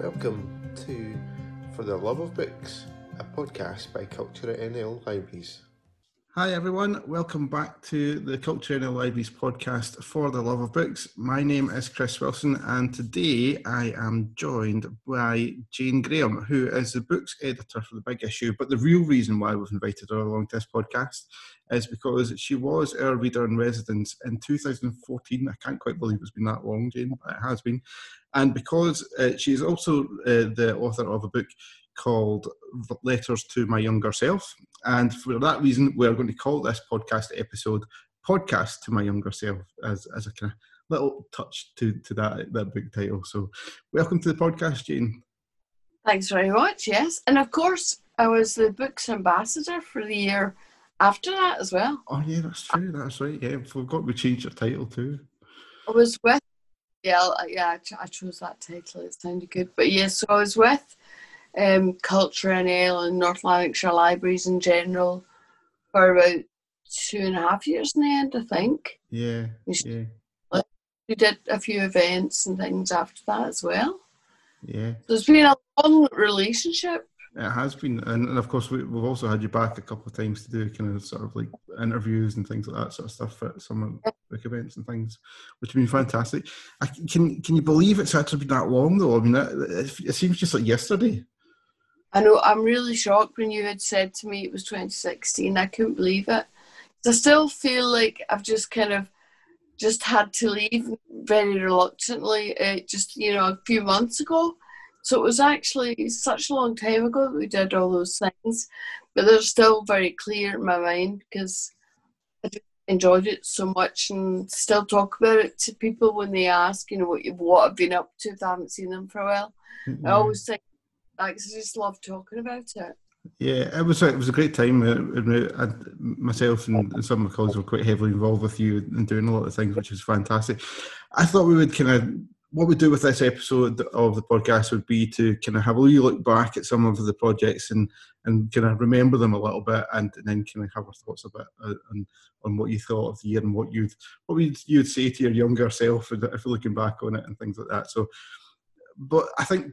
Welcome to For the Love of Books, a podcast by Culture at NL Libraries. Hi, everyone. Welcome back to the Culture NL Libraries podcast for the love of books. My name is Chris Wilson, and today I am joined by Jane Graham, who is the books editor for the big issue. But the real reason why we've invited her along to this podcast is because she was our reader in residence in 2014. I can't quite believe it's been that long, Jane, but it has been. And because uh, she is also uh, the author of a book called Letters to My Younger Self. And for that reason, we're going to call this podcast episode Podcast to My Younger Self as, as a kind of little touch to, to that, that book title. So, welcome to the podcast, Jane. Thanks very much, yes. And of course, I was the book's ambassador for the year after that as well. Oh, yeah, that's true. That's right. Yeah, I forgot we changed your title too. I was with, yeah, yeah, I chose that title. It sounded good. But yes, so I was with um, Culture NL and North Lanarkshire Libraries in general for about two and a half years in the end, I think. Yeah, yeah. We did a few events and things after that as well. Yeah. So it's been a long relationship. It has been, and, and of course we, have also had you back a couple of times to do kind of sort of like interviews and things like that sort of stuff at some of the book events and things, which have been fantastic. I, can can you believe it's actually been that long though? I mean, it, it seems just like yesterday. I know I'm really shocked when you had said to me it was 2016. I couldn't believe it. I still feel like I've just kind of just had to leave very reluctantly, uh, just you know, a few months ago. So it was actually such a long time ago that we did all those things, but they're still very clear in my mind because I enjoyed it so much and still talk about it to people when they ask, you know, what what I've been up to if I haven't seen them for a while. Mm-hmm. I always think like, I just love talking about it. Yeah, it was a, it was a great time. Uh, I, myself and some of my colleagues were quite heavily involved with you and doing a lot of things, which is fantastic. I thought we would kind of what we do with this episode of the podcast would be to kind of have a look back at some of the projects and and kind of remember them a little bit, and, and then kind of have our thoughts a bit uh, on on what you thought of the year and what you'd what would you'd say to your younger self if you're looking back on it and things like that. So, but I think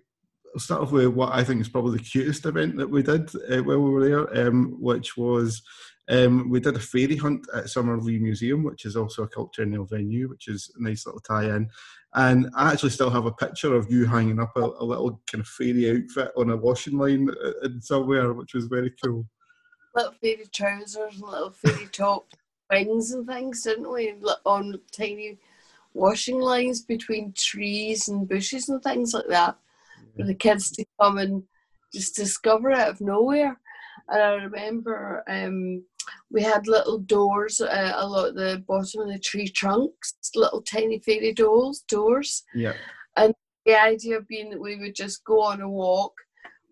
I'll start off with what I think is probably the cutest event that we did uh, while we were there, um, which was um, we did a fairy hunt at Summerlee Museum, which is also a culture NL venue, which is a nice little tie-in. And I actually still have a picture of you hanging up a, a little kind of fairy outfit on a washing line uh, in somewhere, which was very cool. Little fairy trousers little fairy top wings and things, didn't we? On tiny washing lines between trees and bushes and things like that for the kids to come and just discover it out of nowhere. And I remember um, we had little doors uh, a lot at the bottom of the tree trunks, little tiny fairy dolls doors. Yeah. And the idea being that we would just go on a walk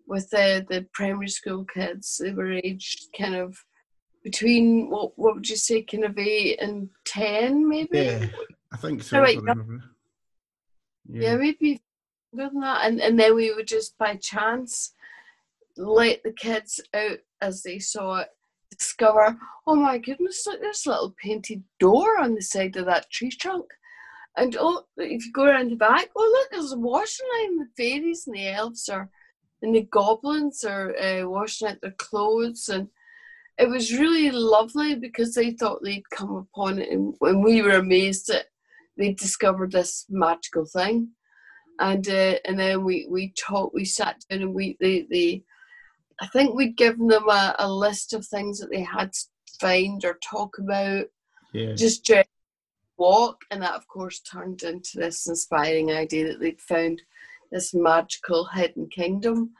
with the, the primary school kids. They were aged kind of between what what would you say, kind of eight and ten, maybe. Yeah, I think so. Right, yeah. yeah, maybe than that. And, and then we would just by chance let the kids out as they saw it discover, oh my goodness, look, this little painted door on the side of that tree trunk. And oh, if you go around the back, oh look, there's a washing line. The fairies and the elves are, and the goblins are uh, washing out their clothes, and it was really lovely because they thought they'd come upon it, and when we were amazed that they'd discovered this magical thing and uh, and then we we talked we sat down and we the the I think we'd given them a, a list of things that they had to find or talk about yeah. just walk and that of course turned into this inspiring idea that they'd found this magical hidden kingdom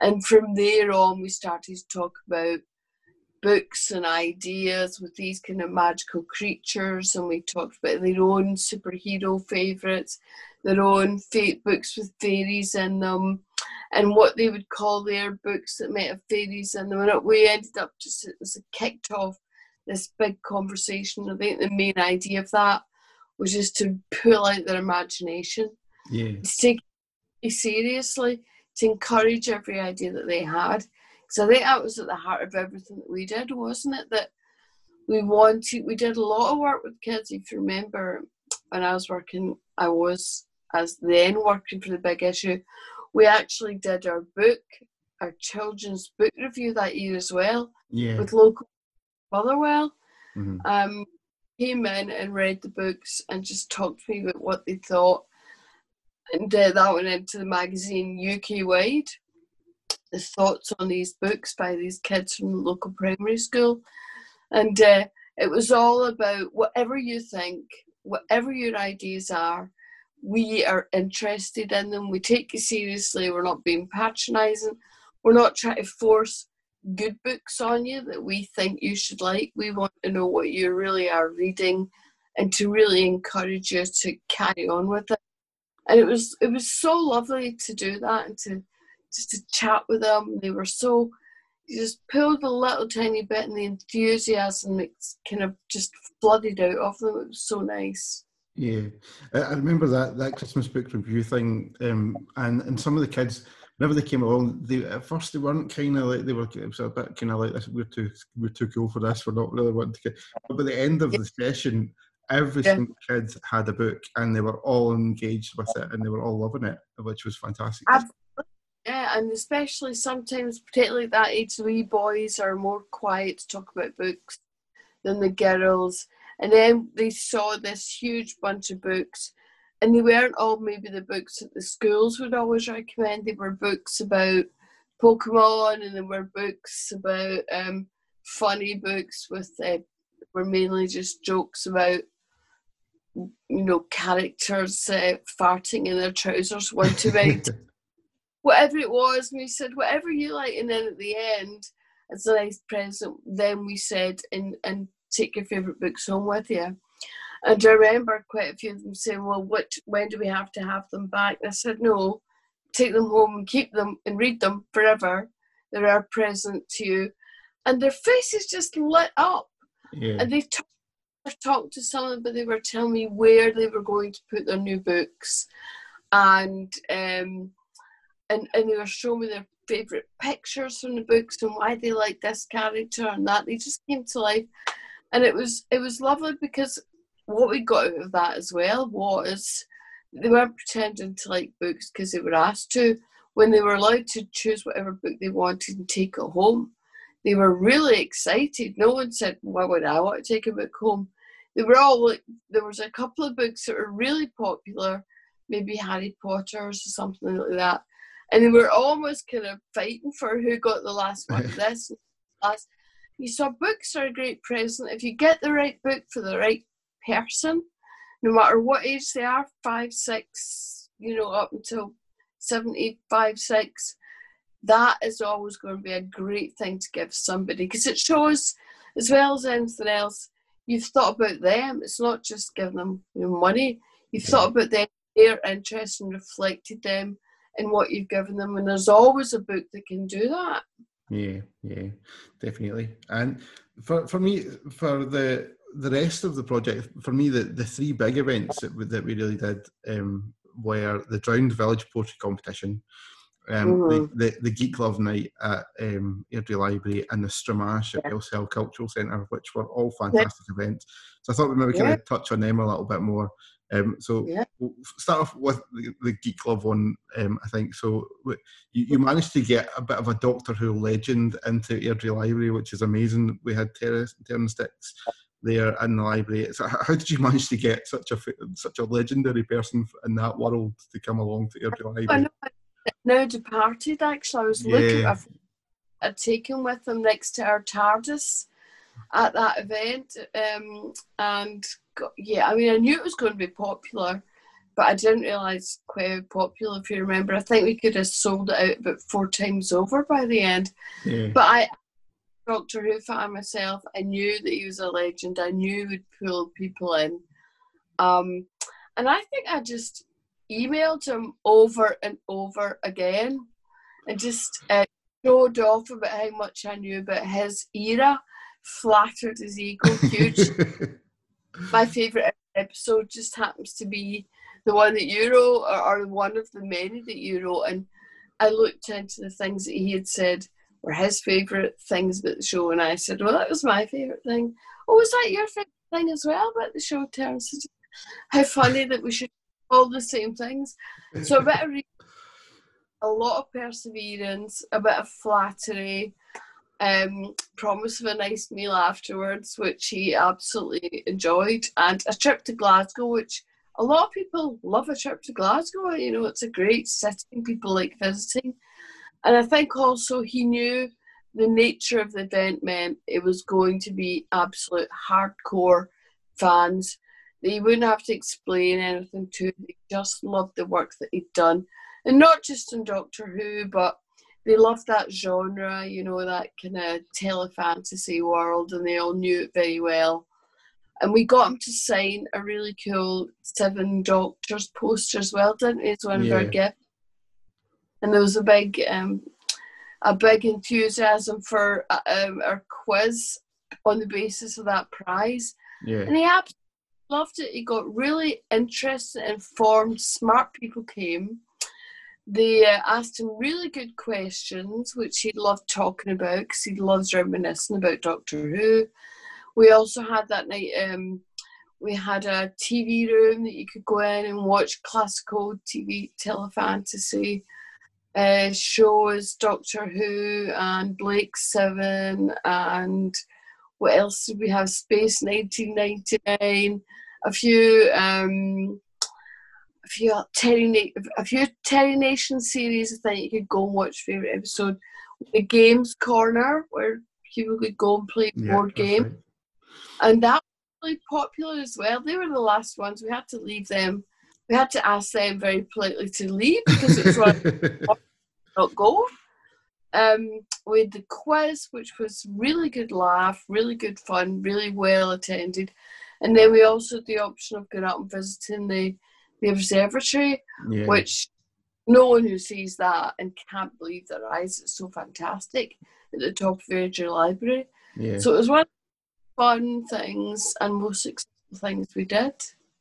and from there on we started to talk about books and ideas with these kind of magical creatures and we talked about their own superhero favorites their own fate books with fairies in them and what they would call their books that might have fairies in them. And we ended up just, it was kicked off this big conversation. I think the main idea of that was just to pull out their imagination. Yeah. To take it seriously, to encourage every idea that they had. So I think that was at the heart of everything that we did, wasn't it? That we wanted, we did a lot of work with kids. If you remember, when I was working, I was as then working for the big issue, We actually did our book, our children's book review that year as well, yeah. with local Motherwell. Mhm. Um, came in and read the books and just talked to me about what they thought. And uh, that went into the magazine UK Wide. The thoughts on these books by these kids from the local primary school. And uh, it was all about whatever you think, whatever your ideas are, we are interested in them. We take you seriously. We're not being patronising. We're not trying to force good books on you that we think you should like. We want to know what you really are reading and to really encourage you to carry on with it. And it was it was so lovely to do that and to just to chat with them. They were so you just pulled a little tiny bit and the enthusiasm it's kind of just flooded out of them. It was so nice. Yeah, I, remember that that Christmas book review thing, um, and and some of the kids, whenever they came along, they at first they weren't kind of like they were it was a bit kind of like this. We're too we're too cool for this. We're not really wanting to get. But by the end of the session, every Yeah. single kid had a book, and they were all engaged with it, and they were all loving it, which was fantastic. Ab- Yeah, and especially sometimes, particularly at that age, wee boys are more quiet to talk about books than the girls. And then they saw this huge bunch of books, and they weren't all maybe the books that the schools would always recommend. They were books about Pokemon, and there were books about um, funny books with uh, were mainly just jokes about you know characters uh, farting in their trousers one too many whatever it was, and we said, whatever you like, and then at the end, as a nice present, then we said, and and take your favourite books home with you. And I remember quite a few of them saying, well, what, when do we have to have them back? And I said, no, take them home and keep them and read them forever. They're our present to you. And their faces just lit up. yeah, And they talked talked to someone, but they were telling me where they were going to put their new books, and um, and and they were showing me their favorite pictures from the books and why they like this character and that. They just came to life, and it was it was lovely because what we got out of that as well was they weren't pretending to like books because they were asked to. When they were allowed to choose whatever book they wanted and take it home, they were really excited. No one said, "Why would I want to take a book home?" They were all like, there was a couple of books that were really popular, maybe Harry Potter's or something like that, and they were almost kind of fighting for who got the last one. this last. You saw books are a great present if you get the right book for the right person, no matter what age they are, five, six, you know, up until seventy, five, six that is always going to be a great thing to give somebody because it shows, as well as anything else, you've thought about them. It's not just giving them money. You've thought about them, their interests, and reflected them in what you've given them. And there's always a book that can do that. Yeah, yeah, definitely. And for for me, for the the rest of the project, for me, the, the three big events that we, that we really did um, were the Drowned Village Poetry Competition, um, Mhm. the, the the Geek Love Night at um, Airdrie Library, and the Stramash at Bellshill Cultural Centre, which were all fantastic events. So I thought we maybe kind of touch on them a little bit more. Um, so Yeah. we'll start off with the, the Geek Club one, um, I think. So you, you managed to get a bit of a Doctor Who legend into Airdrie Library, which is amazing. We had Terrance Dicks there in the library. So how did you manage to get such a such a legendary person in that world to come along to Airdrie I Library? know it's now departed, actually. I was looking, I've, I'd taken with them next to our TARDIS at that event. Um, and got, yeah, I mean, I knew it was going to be popular, but I didn't realise quite how popular. If you remember, I think we could have sold it out about four times over by the end. Yeah, But I, Doctor Who fan myself, I knew that he was a legend. I knew he would pull people in. Um, and I think I just emailed him over and over again and just uh, showed off about how much I knew about his era, flattered his ego huge. My favourite episode just happens to be the one that you wrote, or, or one of the many that you wrote. And I looked into the things that he had said were his favourite things about the show, and I said, "Well, that was my favourite thing." Oh, was that your favourite thing as well about the show? Terrance, how funny that we should all the same things. So a bit of re- a lot of perseverance, a bit of flattery, um, promise of a nice meal afterwards, which he absolutely enjoyed, and a trip to Glasgow, which a lot of people love a trip to Glasgow. You know, it's a great setting, people like visiting. And I think also he knew the nature of the event meant it was going to be absolute hardcore fans. They wouldn't have to explain anything to. They just loved the work that he'd done. And not just in Doctor Who, but they loved that genre, you know, that kind of telefantasy world, and they all knew it very well. And we got him to sign a really cool Seven Doctors poster as well, didn't he? As one yeah. of our gifts. And there was a big, um, a big enthusiasm for uh, um, our quiz on the basis of that prize. Yeah. And he absolutely loved it. He got really interested, informed, smart people came they uh, asked him really good questions, which he loved talking about because he loves reminiscing about Doctor Who. We also had that night, um, we had a TV room that you could go in and watch classical TV telefantasy uh, shows, Doctor Who and Blake Seven, and what else did we have? Space 1999, a few. Um, few Terry a few Terry Nation series. I think you could go and watch favorite episode. The games corner where people could go and play yeah, board game, right. and that was really popular as well. They were the last ones. We had to leave them. We had to ask them very politely to leave because it was like not go. Um, we had the quiz, which was really good laugh, really good fun, really well attended, and then we also had the option of going out and visiting the the observatory, yeah. which no one who sees that and can't believe their eyes, it's so fantastic at the top of Airdrie Library. Yeah. So it was one of the fun things and most successful things we did.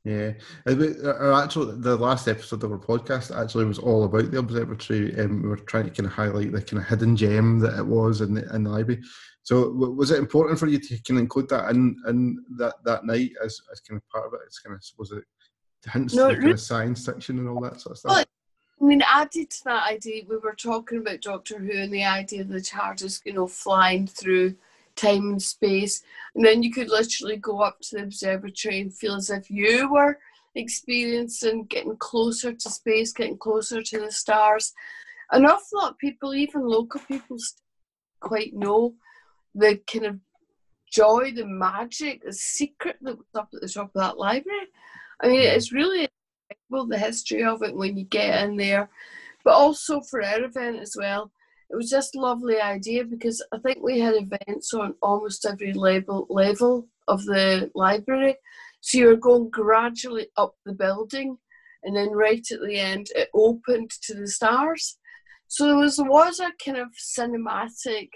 Yeah, uh, uh, our actual the last episode of our podcast actually was all about the observatory, and we were trying to kind of highlight the kind of hidden gem that it was in the in the library. So, was it important for you to kind of include that in in that that night as as kind of part of it? It's kind of was it hence no, the kind of science section and all that sort of stuff. Well, I mean, added to that idea, we were talking about Doctor Who and the idea of the TARDIS, you know, flying through time and space, and then you could literally go up to the observatory and feel as if you were experiencing getting closer to space, getting closer to the stars. An awful lot of people, even local people, quite know the kind of joy, the magic, the secret that was up at the top of that library. I mean, it's really well the history of it when you get in there, but also for our event as well. It was just a lovely idea because I think we had events on almost every level level of the library. So you were going gradually up the building, and then right at the end, it opened to the stars. So there was was a kind of cinematic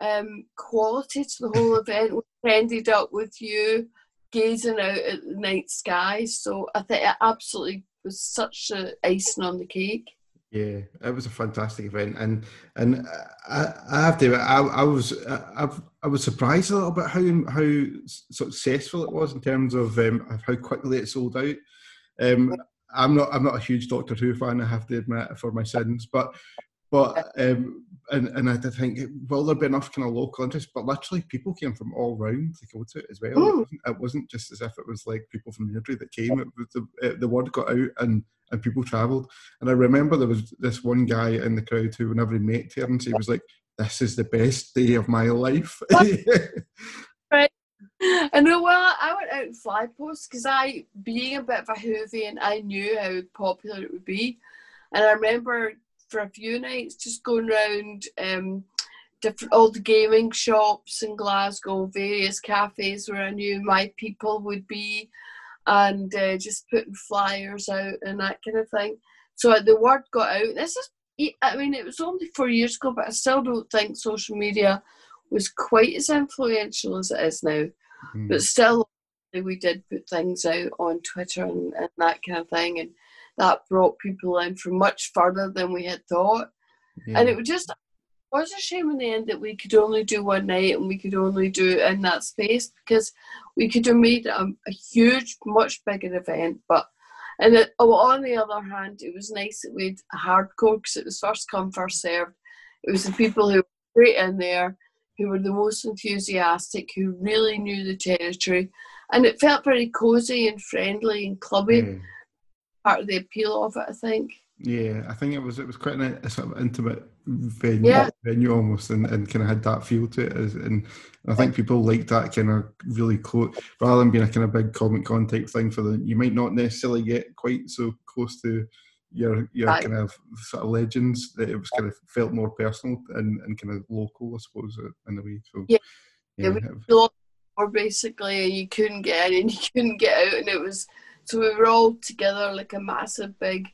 um, quality to the whole event, which ended up with you gazing out at the night sky. So I think it absolutely was such a icing on the cake. Yeah, it was a fantastic event, and and I, I have to. I, I was I, I was surprised a little bit how how successful it was in terms of um, how quickly it sold out. Um, I'm not I'm not a huge Doctor Who fan. I have to admit for my sins, but but um, and and I did think, will there be enough kind of local interest? But literally, people came from all round to go to it as well. It hmm. wasn't, it, wasn't, just as if it was like people from Airdrie that came. It was the, the word got out and and people travelled. And I remember there was this one guy in the crowd who, whenever he met Terrance, he was like, "This is the best day of my life." right. I know. Well, I went out and fly post because I, being a bit of a Whovian, I knew how popular it would be, and I remember for a few nights, just going around um, different old gaming shops in Glasgow, various cafes where I knew my people would be, and uh, just putting flyers out and that kind of thing. So the word got out. This is, I mean, it was only four years ago, but I still don't think social media was quite as influential as it is now. Mm. But still, we did put things out on Twitter and, and that kind of thing, and that brought people in from much further than we had thought. Yeah. And it was just it was a shame in the end that we could only do one night and we could only do it in that space because we could have made a, a huge, much bigger event. But And it, oh, on the other hand, it was nice that we had hardcore because it was first come, first served. It was the people who were great in there, who were the most enthusiastic, who really knew the territory. And it felt very cosy and friendly and clubby. Yeah. Part of the appeal of it, I think. Yeah, I think it was it was quite an, a sort of intimate venue, Yeah. venue almost, and, and kind of had that feel to it. As, and I think people like that kind of really close, rather than being a kind of big comic con type thing for the. You might not necessarily get quite so close to your your Right. kind of sort of legends. That it was kind of felt more personal and, and kind of local, I suppose, uh, in a way. So Yeah. yeah, Yeah, it was- Door or basically, you couldn't get in you couldn't get out, and it was so we were all together like a massive big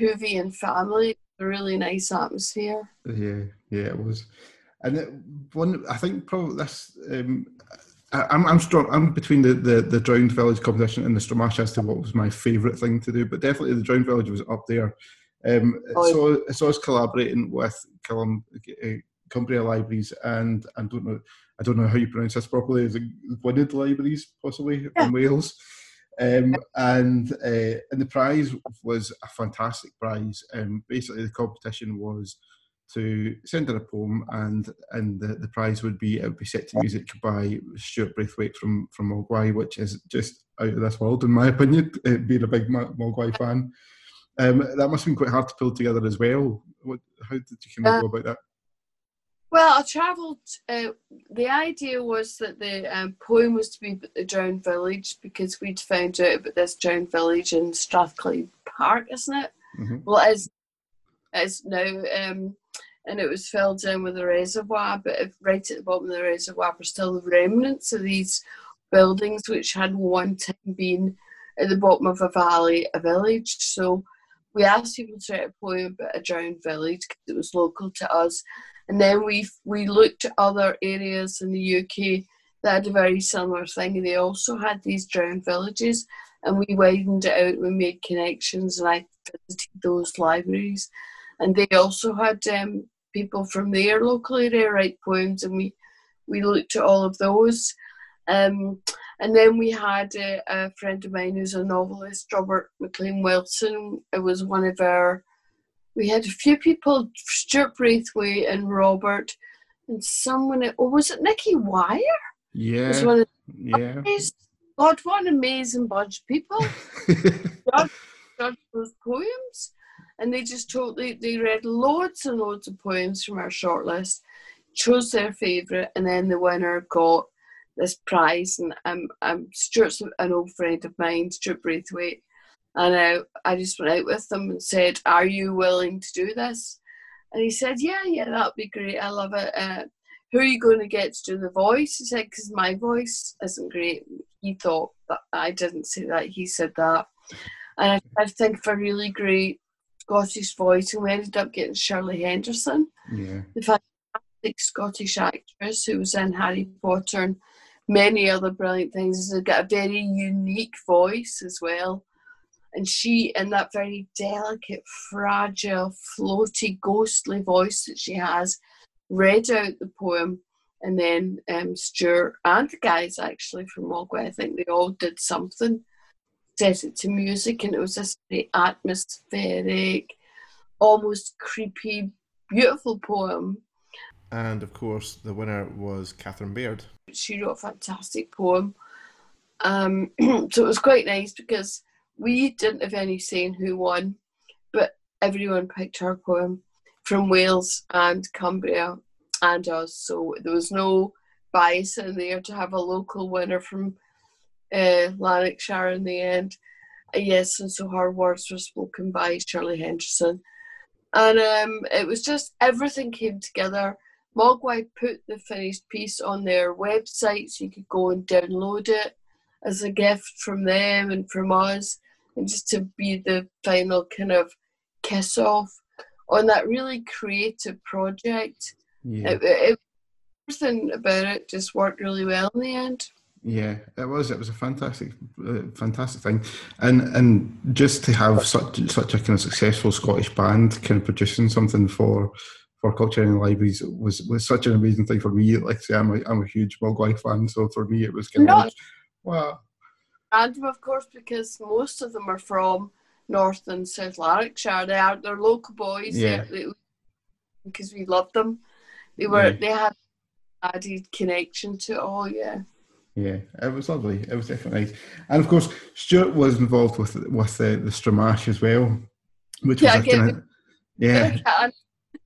Whovian family. A really nice atmosphere. Yeah, yeah, it was. And it, one, I think probably this. Um, I, I'm I'm strong. I'm between the, the the Drowned Village competition and the Stramash as to what was my favourite thing to do, but definitely the Drowned Village was up there. Um, Oh, so I saw us collaborating with Callum, uh, Cumbria Libraries and I don't know I don't know how you pronounce this properly. Is it Gwynedd Libraries possibly Yeah. in Wales? Um, and uh, and the prize was a fantastic prize. Um, basically, the competition was to send in a poem, and and the, the prize would be it would be set to music by Stuart Braithwaite from from Mogwai, which is just out of this world in my opinion. uh, Being a big Mo- Mogwai fan, um, that must have been quite hard to pull together as well. What, how did you kind of Uh, go about that? Well, I travelled. Uh, the idea was that the um, poem was to be about the drowned village because we'd found out about this drowned village in Strathclyde Park, isn't it? Mhm. Well, it is, it is now. Um, and it was filled in with a reservoir, but if right at the bottom of the reservoir were still the remnants of these buildings which had one time been at the bottom of a valley, a village. So we asked people to write a poem about a drowned village because it was local to us. And then we we looked at other areas in the UK that had a very similar thing, and they also had these drowned villages. And we widened it out. We made connections, and I visited those libraries, and they also had um, people from their local area write poems, and we we looked at all of those. Um, and then we had a, a friend of mine who's a novelist, Robert McLean Wilson. It was one of our we had a few people, Stuart Braithwaite and Robert, and someone. Oh, was it Nicky Wire? Was Yeah, one of yeah. God, what an amazing bunch of people! judged those poems, and they just totally they read loads and loads of poems from our shortlist, chose their favourite, and then the winner got this prize. And um, um, Stuart's an old friend of mine, Stuart Braithwaite, and I I just went out with them and said, "Are you willing to do this?" And he said, "Yeah, yeah, that'd be great. I love it." Uh, who are you going to get to do the voice? He said, because my voice isn't great. He thought that I didn't say that. He said that. And I tried to think of a really great Scottish voice, and we ended up getting Shirley Henderson, yeah, the fantastic Scottish actress who was in Harry Potter and many other brilliant things. She's got a very unique voice as well. And she, in that very delicate, fragile, floaty, ghostly voice that she has, read out the poem. And then um, Stuart and the guys actually from Mogwai, I think they all did something set it to music, and it was this very atmospheric, almost creepy, beautiful poem. And of course, the winner was Catherine Baird. She wrote a fantastic poem. Um, so it was quite nice because we didn't have any saying who won, but everyone picked our poem from Wales and Cumbria and us. So there was no bias in there to have a local winner from uh, Lanarkshire in the end. Uh, yes, and so her words were spoken by Shirley Henderson. And um, it was just everything came together. Mogwai put the finished piece on their website so you could go and download it as a gift from them and from us, and just to be the final kind of kiss off on that really creative project. yeah. It, it, everything about it just worked really well in the end. Yeah, it was. It was a fantastic, uh, fantastic thing, and and just to have such such a kind of successful Scottish band kind of producing something for for culture and libraries was was such an amazing thing for me. Like I say, I'm a I'm a huge Mogwai fan, so for me it was kind of Not- like, wow, random, of course, because most of them are from North and South Lanarkshire. They are they're local boys. Yeah. because we love them. They were yeah. they had added connection to it all. Yeah. Yeah, it was lovely. It was definitely nice, and of course, Stuart was involved with with the, the Stramash as well, which yeah, was a yeah.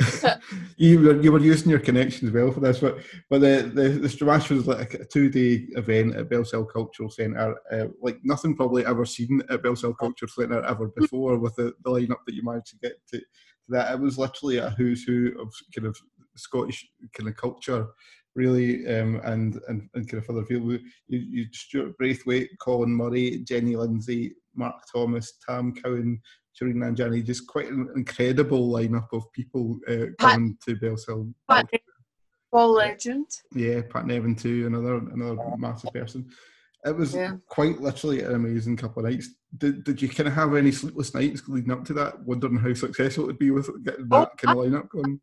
you were you were using your connections well for this, but but the the, the Stramash was like a two day event at Bellshill Cultural Centre, uh, like nothing probably ever seen at Bellshill Cultural Centre ever before with the, the lineup that you managed to get to, to that. It was literally a who's who of kind of Scottish kind of culture really, um, and, and and kind of other people. You, you Stuart Braithwaite, Colin Murray, Jenny Lindsay, Mark Thomas, Tam Cowan, Shireen Nanjiani, just quite an incredible lineup of people uh, coming to Bellshill. Ball legend. Yeah, Pat Nevin too, another another massive person. It was yeah. quite literally an amazing couple of nights. Did, did you kind of have any sleepless nights leading up to that, wondering how successful it would be with getting oh, that kind of lineup going?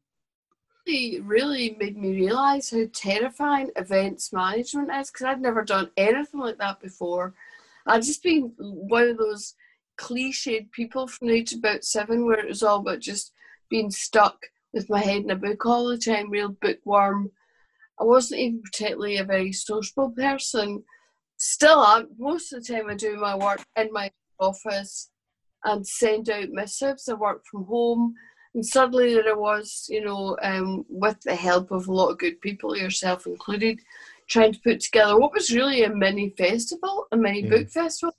Really, really made me realise how terrifying events management is because I'd never done anything like that before. I'd just been one of those cliched people from the age of about seven, where it was all about just being stuck with my head in a book all the time, real bookworm. I wasn't even particularly a very sociable person. Still am. Most of the time, I do my work in my office and send out missives. I work from home. And suddenly there I was, you know, um, with the help of a lot of good people, yourself included, trying to put together what was really a mini festival, a mini yeah. book festival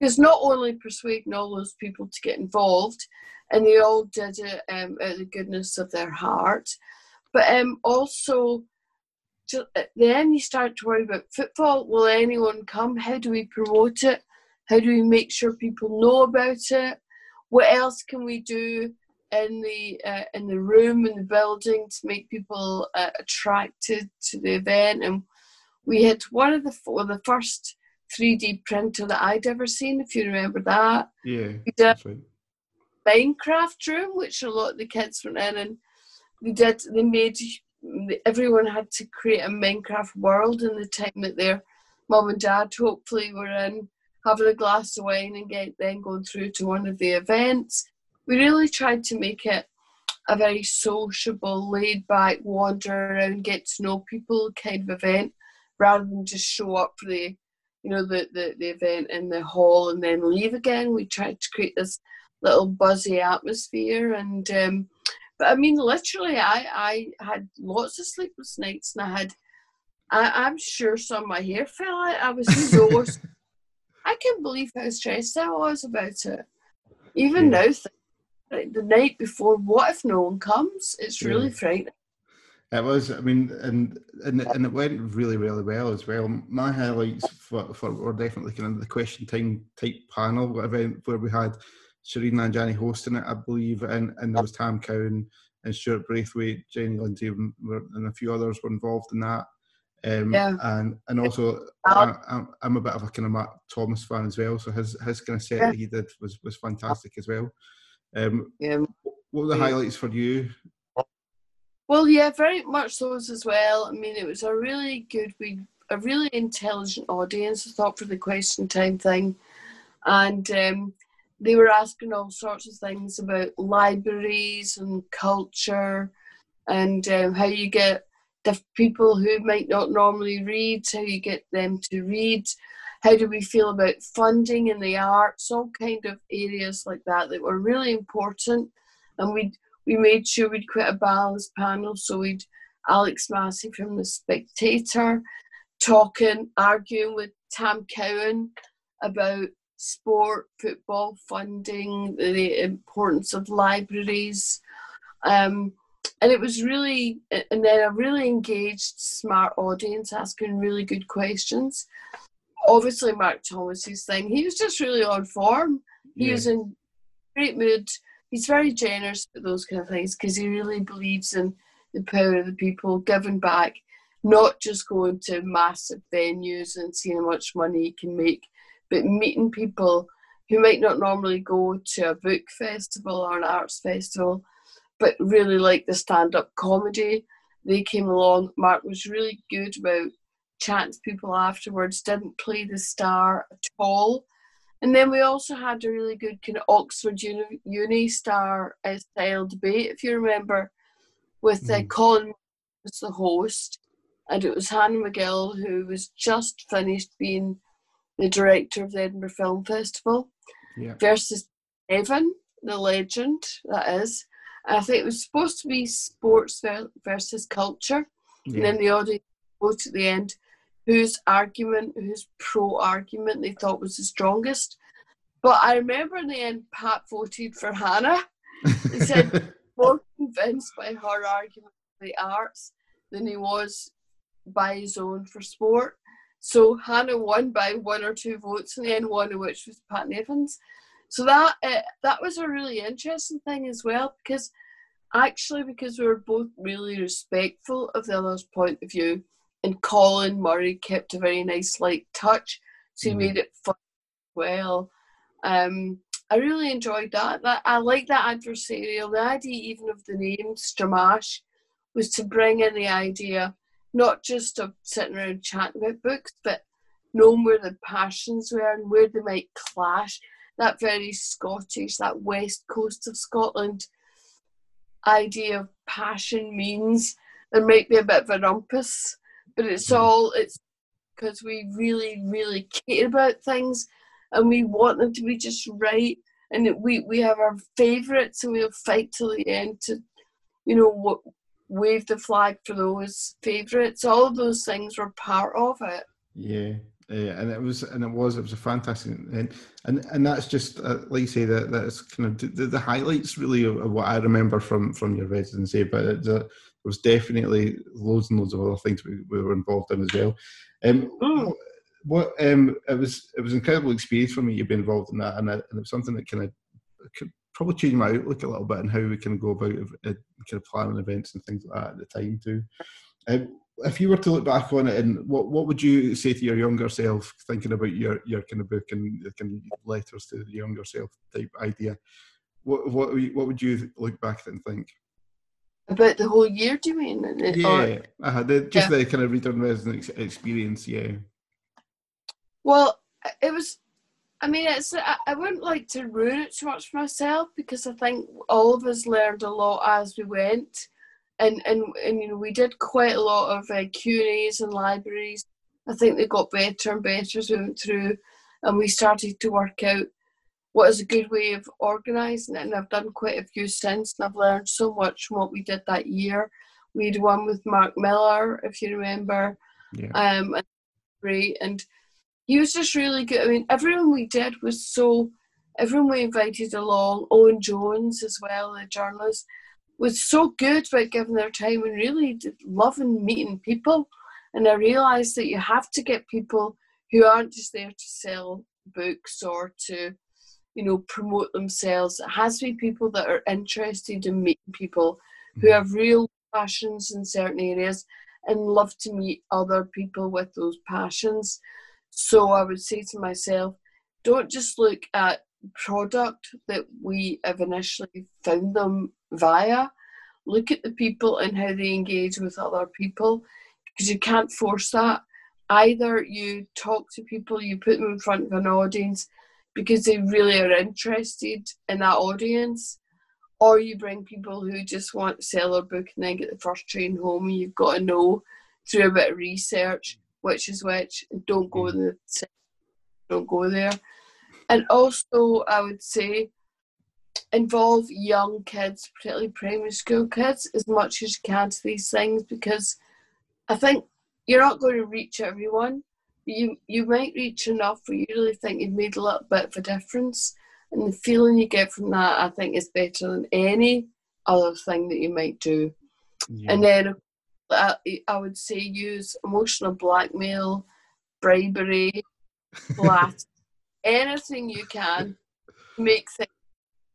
because not only persuading all those people to get involved, and they all did it um, out of the goodness of their heart, but um, also then you start to worry about football. Will anyone come? How do we promote it? How do we make sure people know about it? What else can we do in the uh, in the room in the building to make people uh, attracted to the event? And we had one of the well, the first 3D printer that I'd ever seen, if you remember that. Yeah. We did right. Minecraft room, which a lot of the kids went in and they did, they made, everyone had to create a Minecraft world in the time that their mum and dad hopefully were in having a glass of wine and get, then going through to one of the events. We really tried to make it a very sociable, laid back, wander around, get to know people kind of event rather than just show up for the you know, the, the, the event in the hall and then leave again. We tried to create this little buzzy atmosphere and um, but I mean literally I, I had lots of sleepless nights and I had I, I'm sure some of my hair fell out. I was so I can't believe how stressed I was about it. Even yeah. now, the night before, what if no one comes? It's really yeah. frightening. It was. I mean, and and and it went really, really well as well. My highlights for, for were definitely kind of the question time type panel event where we had Shireen Nanjiani hosting it, I believe, and and there was Tam Cowan and Stuart Braithwaite, Jenny Lindsay, and a few others were involved in that. Um, yeah. And and also, I, am a bit of a kind of Mark Thomas fan as well, so his his kind of set yeah. that he did was was fantastic as well. Um, yeah. What were the highlights for you well, yeah, very much those as well. I mean, it was a really good, we a really intelligent audience. I thought for the question time thing, and um, they were asking all sorts of things about libraries and culture, and um, how you get the people who might not normally read, how you get them to read. How do we feel about funding in the arts? All kind of areas like that that were really important, and we we made sure we'd quite a balanced panel. So we'd Alex Massie from The Spectator talking, arguing with Tam Cowan about sport, football funding, the importance of libraries. Um, and it was really, and then a really engaged, smart audience asking really good questions. Obviously, Mark Thomas's thing, he was just really on form. He yeah. was in great mood he's very generous with those kind of things because he really believes in the power of the people giving back, not just going to massive venues and seeing how much money he can make, but meeting people who might not normally go to a book festival or an arts festival, but really like the stand up comedy. They came along. Mark was really good about chatting to people afterwards, didn't play the star at all. And then we also had a really good kind of Oxford Uni, uni star uh, style debate, if you remember, with uh, mm. Colin was the host, and it was Hannah McGill who was just finished being the director of the Edinburgh Film Festival, yeah. versus Nevin, the legend that is. And I think it was supposed to be sports versus culture, yeah. and then the audience vote at the end whose argument, whose pro argument they thought was the strongest. But I remember in the end, Pat voted for Hannah. He said more convinced by her argument for the arts than he was by his own for sport. So Hannah won by one or two votes in the end, one of which was Pat Nevin. So that uh, that was a really interesting thing as well because actually because we were both really respectful of the other's point of view, and Colin Murray kept a very nice light touch, so he mm. made it fun well. Um, I really enjoyed that. That I like that adversarial. The idea even of the name Stramash was to bring in the idea not just of sitting around chatting about books, but knowing where the passions were and where they might clash. That very Scottish, that west coast of Scotland idea of passion means there might be a bit of a rumpus, but it's mm. all it's because we really, really care about things and we want them to be just right. And we, we have our favourites and we'll fight till the end to, you know, what wave the flag for those favourites. All of those things were part of it. Yeah. Yeah, and it was, and it was, it was a fantastic, and and and that's just uh, like you say that that's kind of the, the highlights really of, of, what I remember from from your residency. But it, was definitely loads and loads of other things we, we were involved in as well. Um, mm. What um, it was, it was an incredible experience for me to be involved in that, and, I, and it was something that kind of could probably change my outlook a little bit and how we can go about uh, kind of planning events and things like that at the time too. Um, if you were to look back on it, and what what would you say to your younger self, thinking about your your kind of book and kind of letters to the younger self type idea? What what what would you look back and think? About the whole year, do you mean? Yeah, uh, the, just yeah. the kind of reader resident experience. Yeah. Well, it was I mean, it's I, I wouldn't like to ruin it too much for myself because I think all of us learned a lot as we went, and and and you know we did quite a lot of uh, Q and A's and libraries. I think they got better and better as we went through, and we started to work out what is a good way of organising it. And I've done quite a few since, and I've learned so much from what we did that year. We had one with Mark Millar, if you remember, yeah. um, and great and he was just really good. I mean, everyone we did was so, everyone we invited along, Owen Jones as well, the journalist, was so good about giving their time and really loving meeting people. And I realised that you have to get people who aren't just there to sell books or to, you know, promote themselves. It has to be people that are interested in meeting people who mm-hmm. have real passions in certain areas and love to meet other people with those passions. So I would say to myself, don't just look at product that we have initially found them via. Look at the people and how they engage with other people because you can't force that. Either you talk to people, you put them in front of an audience because they really are interested in that audience, or you bring people who just want to sell their book and then get the first train home. And you've got to know through a bit of research which is which. Don't go mm. the don't go there. And also, I would say involve young kids, particularly primary school kids, as much as you can to these things because I think you're not going to reach everyone. You you might reach enough where you really think you've made a little bit of a difference, and the feeling you get from that, I think, is better than any other thing that you might do. Yeah. And then uh, I, I would say use emotional blackmail, bribery, flat, anything you can, make things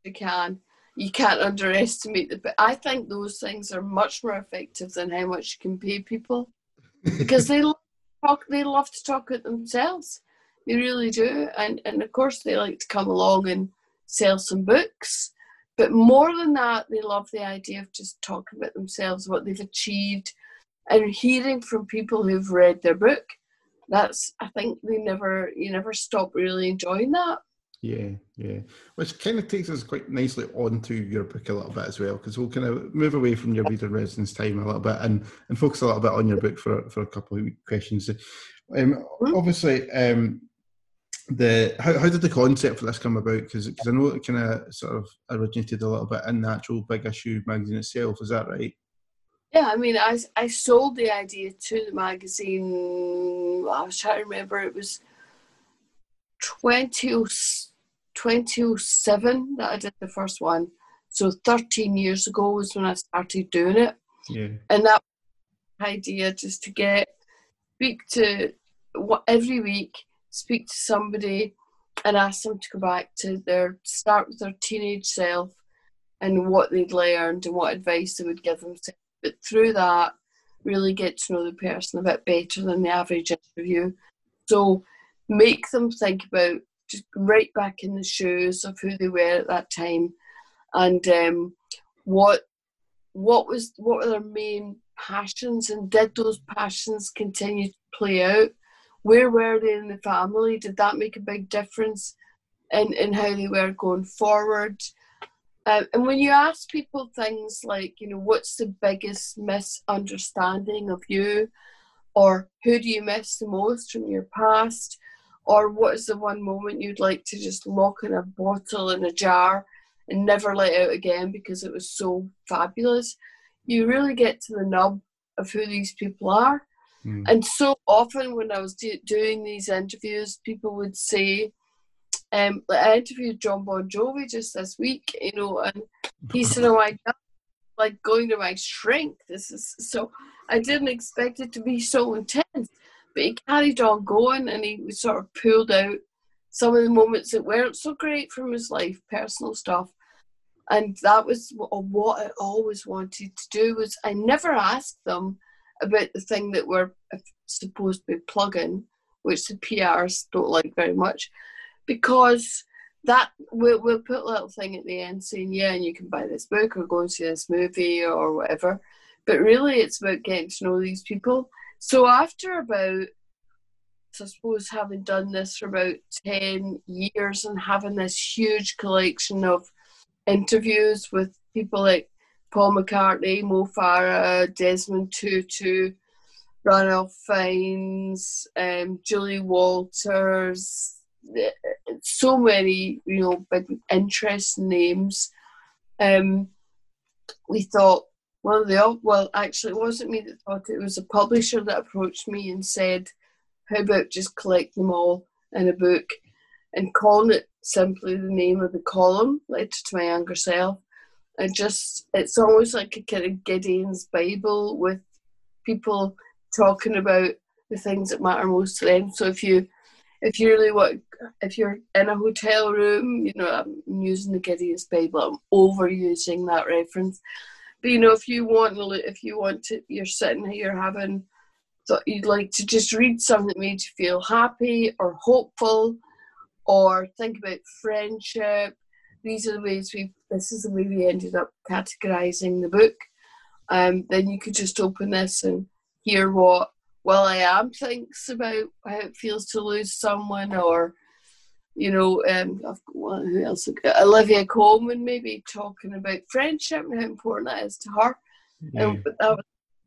you can. You can't underestimate the. But I think those things are much more effective than how much you can pay people, because they love talk. They love to talk at themselves. They really do, and and of course they like to come along and sell some books. But more than that, they love the idea of just talking about themselves, what they've achieved, and hearing from people who've read their book that's i think they never you never stop really enjoying that yeah yeah which kind of takes us quite nicely onto your book a little bit as well because we'll kind of move away from your reader residence time a little bit and and focus a little bit on your book for for a couple of questions um, mm-hmm. obviously um the how, how did the concept for this come about because i know it kind of sort of originated a little bit in the actual big issue magazine itself is that right yeah, I mean, I, I sold the idea to the magazine. I was trying to remember, it was 20, 2007 that I did the first one. So 13 years ago was when I started doing it. Yeah. And that idea just to get, speak to, what every week, speak to somebody and ask them to go back to their, start with their teenage self and what they'd learned and what advice they would give themselves but through that, really get to know the person a bit better than the average interview. So make them think about right back in the shoes of who they were at that time, and um, what what was what were their main passions, and did those passions continue to play out? Where were they in the family? Did that make a big difference in in how they were going forward? Um, and when you ask people things like, you know, what's the biggest misunderstanding of you, or who do you miss the most from your past, or what is the one moment you'd like to just lock in a bottle in a jar and never let out again because it was so fabulous, you really get to the nub of who these people are. Mm. And so often when I was do- doing these interviews, people would say, um, like I interviewed Jon Bon Jovi just this week, you know, and he said, "Oh my God, like going to my shrink. This is so." I didn't expect it to be so intense, but he carried on going, and he sort of pulled out. Some of the moments that weren't so great from his life, personal stuff, and that was what I always wanted to do. Was I never asked them about the thing that we're uh, supposed to be plugging, which the PRs don't like very much. Because that we'll, we'll put a little thing at the end saying yeah and you can buy this book or go and see this movie or whatever. But really it's about getting to know these people so after about I suppose having done this for about 10 years and having this huge collection of interviews with people like Paul McCartney, Mo Farah, Desmond Tutu, Ranulph Fiennes, um, Julie Walters, so many, you know, big interest names. Um, we thought, well, they all, well, actually, it wasn't me that thought it, it was a publisher that approached me and said, how about just collect them all in a book and calling it simply the name of the column, Letter to My Younger Self. And just, it's almost like a kind of Gideon's Bible with people talking about the things that matter most to them. So if you if you really want, if you're in a hotel room, you know, I'm using the Gideon's Bible, I'm overusing that reference. But you know, if you want to, if you want to, you're sitting here having, thought you'd like to just read something that made you feel happy or hopeful, or think about friendship. These are the ways we. This is the way we ended up categorizing the book. Um, then you could just open this and hear what will.i.am thinks about how it feels to lose someone, or you know, um, who else? Olivia Colman, maybe talking about friendship and how important that is to her. Yeah. Um, but that was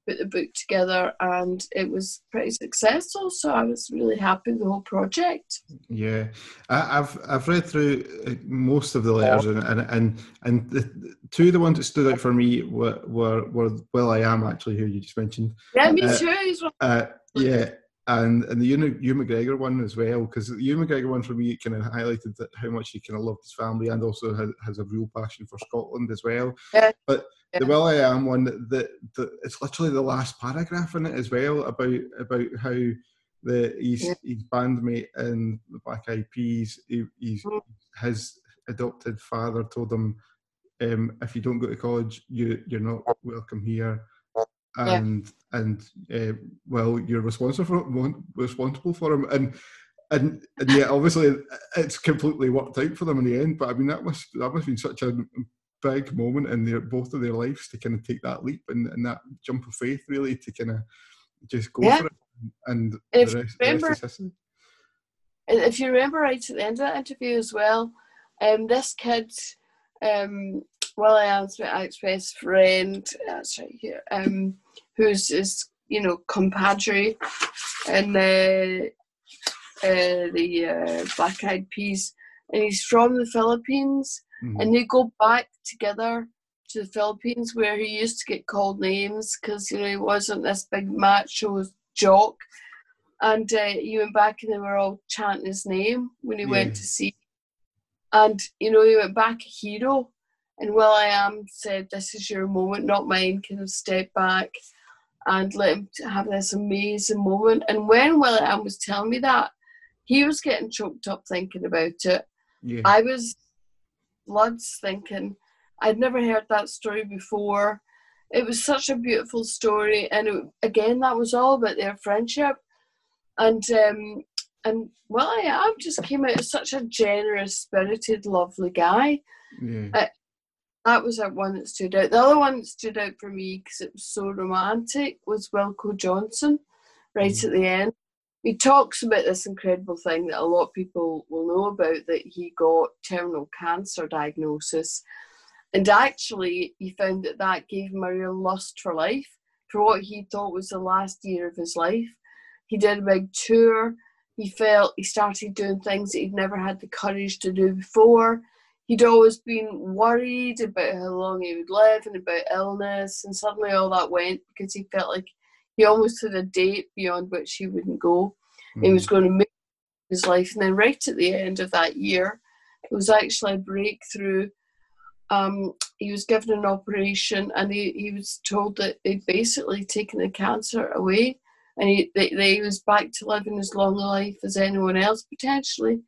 put the book together and it was pretty successful so i was really happy with the whole project yeah I, have i've read through uh, most of the letters and and and, and the, two of the ones that stood out for me were were, were am actually who you just mentioned yeah me uh, too uh, yeah and and the Ewan McGregor one as well, because the Ewan McGregor one for me kind of highlighted that how much he kind of loved his family and also has, has a real passion for Scotland as well. Yeah. But the will.i.am one that, that it's literally the last paragraph in it as well about about how the his, yeah. his bandmate in the Black Eyed Peas, he, he's, mm. his adopted father told him, um, if you don't go to college, you you're not welcome here, and yeah. and uh, well, you're responsible for responsible for him, and and, and yeah, obviously it's completely worked out for them in the end. But I mean, that was that must have been such a big moment in their both of their lives to kind of take that leap and, and that jump of faith, really, to kind of just go yeah. for it. And if the rest, remember, the rest is. If you remember right at the end of that interview as well, um, this kid, um, Will.i.am's Alex best friend, that's right here, um, who's his, you know, compadre in the, uh, the uh, Black Eyed Peas, and he's from the Philippines, mm-hmm. and they go back together to the Philippines where he used to get called names because you know he wasn't this big macho jock, and uh, he went back and they were all chanting his name when he yeah. went to see, and you know he went back a hero, and Will.i.am said, "This is your moment, not mine." Kind of step back and let him have this amazing moment. And when Will.i.am was telling me that, he was getting choked up thinking about it. Yeah. I was floods thinking, I'd never heard that story before. It was such a beautiful story, and it, again, that was all about their friendship. And um, and well, I, I just came out as such a generous, spirited, lovely guy. Yeah. Uh, that was that one that stood out. The other one that stood out for me because it was so romantic was Wilko Johnson, right mm. at the end. He talks about this incredible thing that a lot of people will know about that he got terminal cancer diagnosis. And actually he found that that gave him a real lust for life for what he thought was the last year of his life. He did a big tour. He felt he started doing things that he'd never had the courage to do before he'd always been worried about how long he would live and about illness and suddenly all that went because he felt like he almost had a date beyond which he wouldn't go. Mm. He was going to make his life, and then right at the end of that year, it was actually a breakthrough. Um, he was given an operation, and he, he was told that they'd basically taken the cancer away, and he they, they was back to living as long a life as anyone else potentially.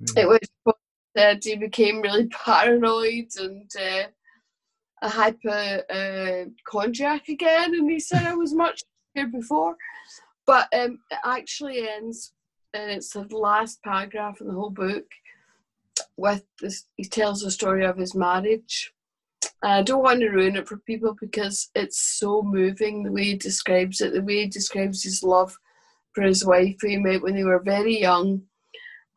Mm. It was said he became really paranoid and. Uh, a hypochondriac uh, again, and he said I was much here before. But um, it actually ends, and it's the last paragraph in the whole book with this. He tells the story of his marriage. I don't want to ruin it for people because it's so moving the way he describes it, the way he describes his love for his wife who he met when they were very young,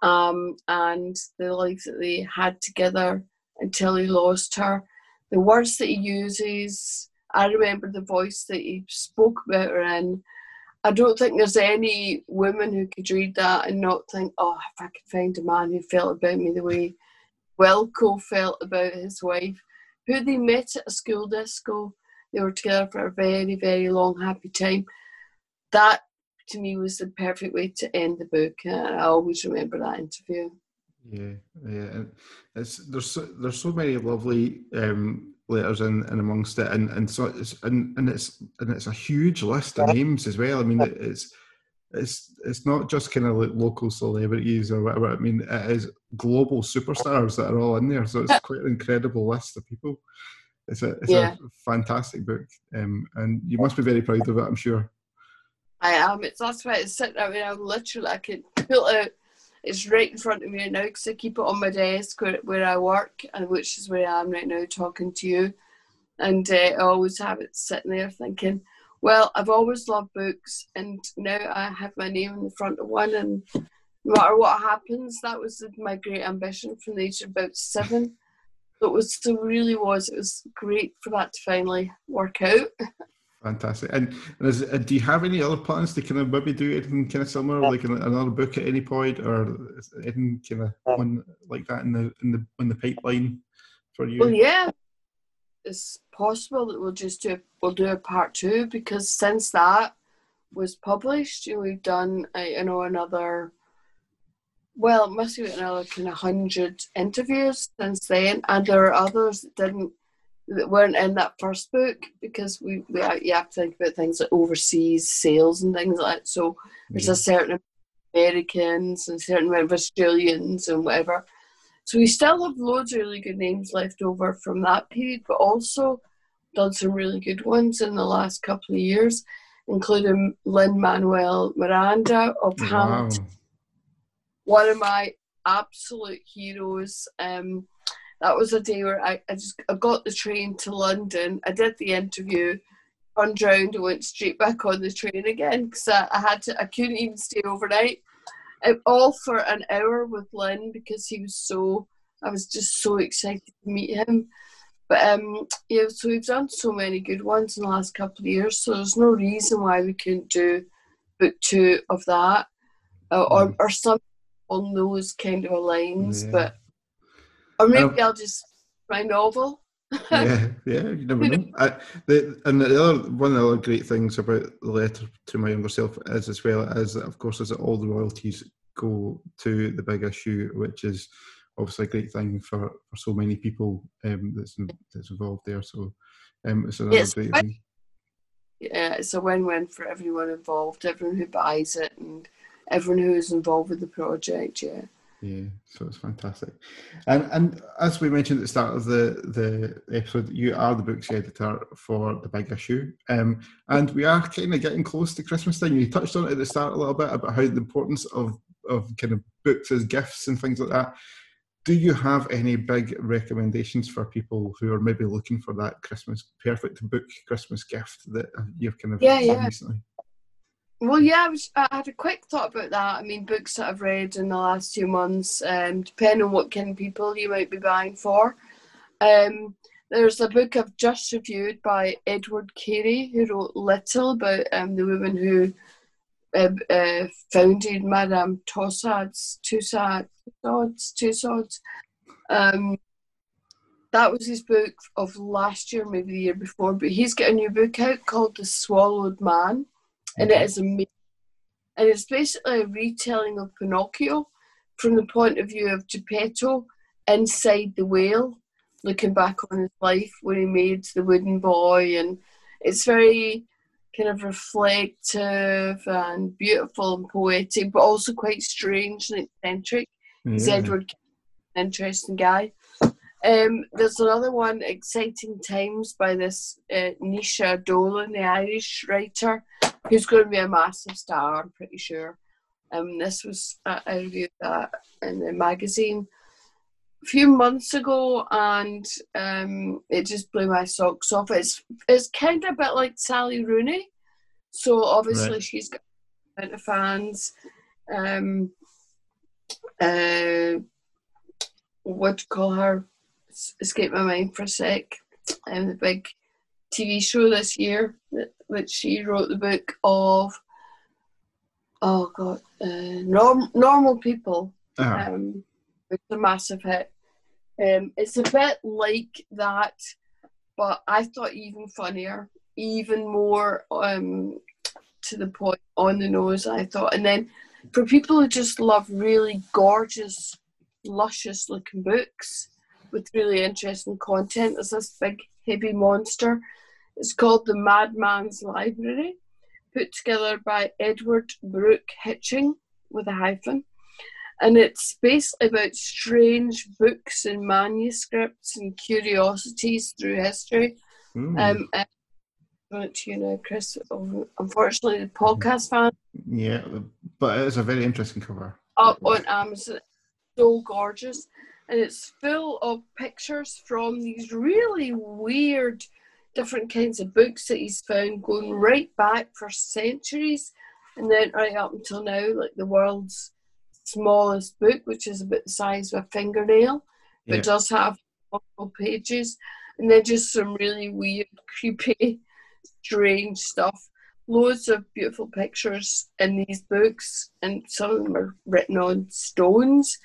um, and the life that they had together until he lost her. The words that he uses, I remember the voice that he spoke about her in. I don't think there's any woman who could read that and not think, oh, if I could find a man who felt about me the way Wilko felt about his wife, who they met at a school disco. They were together for a very, very long, happy time. That to me was the perfect way to end the book. And I always remember that interview. Yeah, yeah. It's there's so, there's so many lovely um, letters in, in amongst it, and and so it's and, and it's and it's a huge list of names as well. I mean, it's it's it's not just kind of like local celebrities or whatever. I mean, it is global superstars that are all in there. So it's quite an incredible list of people. It's a it's yeah. a fantastic book, um, and you must be very proud of it. I'm sure. I am. It's that's why it's sitting. I mean, I'm literally I can pull out it's right in front of me now because I keep it on my desk where, where I work, and which is where I am right now talking to you. And uh, I always have it sitting there thinking, well, I've always loved books, and now I have my name in the front of one, and no matter what happens, that was my great ambition from the age of about seven. It was, so really was, it was great for that to finally work out. Fantastic. And, and is, uh, do you have any other plans to kind of maybe do anything kind of similar, like an, another book at any point, or anything kind of one like that in the in the in the pipeline for you? Well, yeah, it's possible that we'll just do we'll do a part two because since that was published, you know, we've done uh, you know another. Well, it must be another kind of hundred interviews since then, and there are others that didn't that weren't in that first book because we, we you have to think about things like overseas sales and things like that. So there's a certain Americans and certain amount of Australians and whatever. So we still have loads of really good names left over from that period, but also done some really good ones in the last couple of years, including Lin-Manuel Miranda of wow. Hamilton, one of my absolute heroes. Um, that was a day where I, I just I got the train to London. I did the interview, turned around and went straight back on the train again because I, I had to. I couldn't even stay overnight. It, all for an hour with Lin because he was so. I was just so excited to meet him. But um, yeah, so we've done so many good ones in the last couple of years, so there's no reason why we couldn't do book two of that, uh, or mm. or some on those kind of lines. Yeah. But or maybe um, I'll just my novel. yeah, yeah, you never know. I, the, and the other one of the other great things about the letter to my younger self is, as well as, of course, is that all the royalties go to the big issue, which is obviously a great thing for, for so many people um, that's that's involved there. So um, it's another it's great thing. Yeah, it's a win-win for everyone involved, everyone who buys it, and everyone who is involved with the project. Yeah. Yeah, so it's fantastic. And and as we mentioned at the start of the, the episode, you are the books editor for the big issue. Um, and we are kind of getting close to Christmas time. You touched on it at the start a little bit about how the importance of, of kind of books as gifts and things like that. Do you have any big recommendations for people who are maybe looking for that Christmas perfect book Christmas gift that you've kind of yeah, yeah. recently? Well, yeah, I, was, I, had a quick thought about that. I mean, books that I've read in the last two months, um, depending on what kind of people you might be buying for. Um, there's a book I've just reviewed by Edward Carey, who wrote Little about um, the woman who uh, uh, founded Madame Tussauds, Tussauds, Tussauds. Um, that was his book of last year, maybe the year before, but he's got a new book out called The Swallowed Man and it is amazing. And it's basically a retelling of Pinocchio from the point of view of Geppetto inside the whale, looking back on his life when he made the wooden boy. And it's very kind of reflective and beautiful and poetic, but also quite strange and eccentric. Yeah. Edward, interesting guy. Um, there's another one, Exciting Times, by this uh, Naoise Dolan, the Irish writer, who's going to be a massive star, I'm pretty sure. Um, this was, I reviewed that in the magazine a few months ago and um, it just blew my socks off. It's, it's kind of a bit like Sally Rooney. So obviously right. she's got a fans. Um, uh, what do you call her? Escape my mind for a sec. And um, the big TV show this year, which she wrote the book of. Oh God, uh, norm, normal people. Uh-huh. Um, it's a massive hit. Um, it's a bit like that, but I thought even funnier, even more um, to the point, on the nose. I thought, and then for people who just love really gorgeous, luscious looking books with really interesting content, there's this big heavy monster it's called The Madman's Library, put together by Edward Brooke Hitching with a hyphen. And it's basically about strange books and manuscripts and curiosities through history. Mm. Um, to you know, Chris. Unfortunately, the podcast fan. Yeah, but it's a very interesting cover. Up on Amazon, so gorgeous, and it's full of pictures from these really weird different kinds of books that he's found going right back for centuries and then right up until now, like the world's smallest book, which is about the size of a fingernail, but yeah. does have multiple pages, and then just some really weird, creepy, strange stuff. Loads of beautiful pictures in these books, and some of them are written on stones,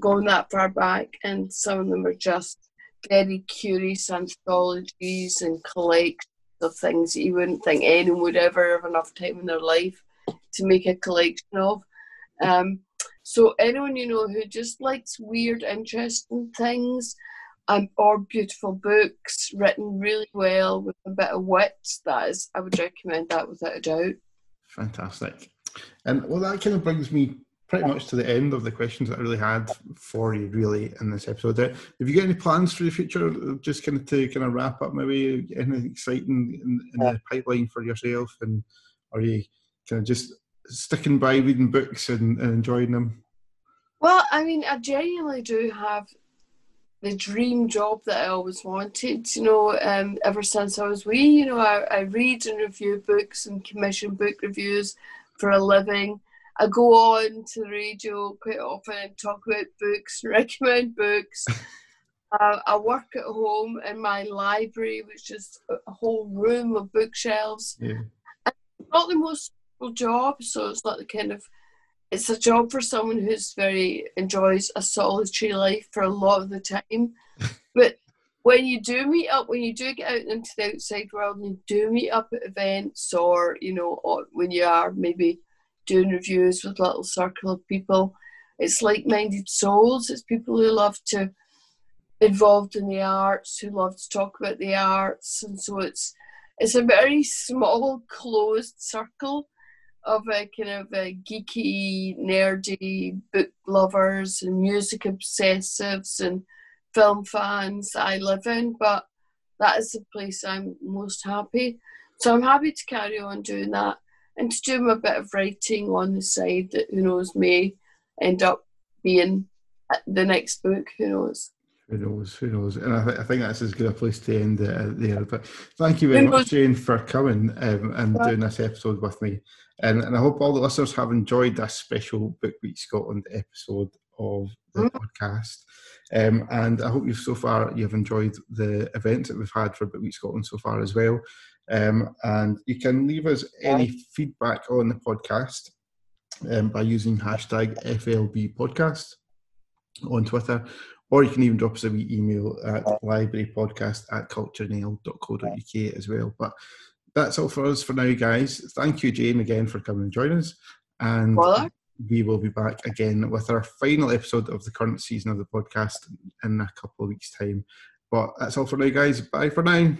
going that far back, and some of them are just very curious anthologies and collections of things that you wouldn't think anyone would ever have enough time in their life to make a collection of. Um, so anyone you know who just likes weird, interesting things um, or beautiful books written really well with a bit of wit, that is, I would recommend that without a doubt. Fantastic. And well, that kind of brings me pretty much to the end of the questions that I really had for you, really, in this episode. Have you got any plans for the future? Just kind of to kind of wrap up, maybe anything exciting in, in the pipeline for yourself, and are you kind of just sticking by reading books and, and enjoying them? Well, I mean, I genuinely do have the dream job that I always wanted, you know, um, ever since I was wee. You know, I, I read and review books and commission book reviews for a living. I go on to the radio quite often and talk about books and recommend books. uh, I work at home in my library, which is a whole room of bookshelves. Yeah. It's not the most job, so it's not the kind of it's a job for someone who's very enjoys a solitary life for a lot of the time. but when you do meet up, when you do get out into the outside world and you do meet up at events or, you know, or when you are maybe doing reviews with little circle of people, it's like minded souls. It's people who love to involved in the arts, who love to talk about the arts, and so it's it's a very small, closed circle of a kind of a geeky, nerdy book lovers and music obsessives and film fans I live in, but that is the place I'm most happy. So I'm happy to carry on doing that and to do a bit of writing on the side that who knows may end up being the next book, who knows. Who knows? Who knows? And I, th- I think that's as good a place to end uh, there. But thank you very much, Jane, for coming um, and doing this episode with me. And, and I hope all the listeners have enjoyed this special Book Week Scotland episode of the mm. podcast. Um, and I hope you've so far you've enjoyed the events that we've had for Book Week Scotland so far as well. Um, and you can leave us any feedback on the podcast um, by using hashtag FLB podcast on Twitter, or you can even drop us a wee email at librarypodcast at culturenl.co.uk as well. But that's all for us for now, guys. Thank you, Jane, again for coming and joining us. And we will be back again with our final episode of the current season of the podcast in a couple of weeks' time. But that's all for now, guys. Bye for now.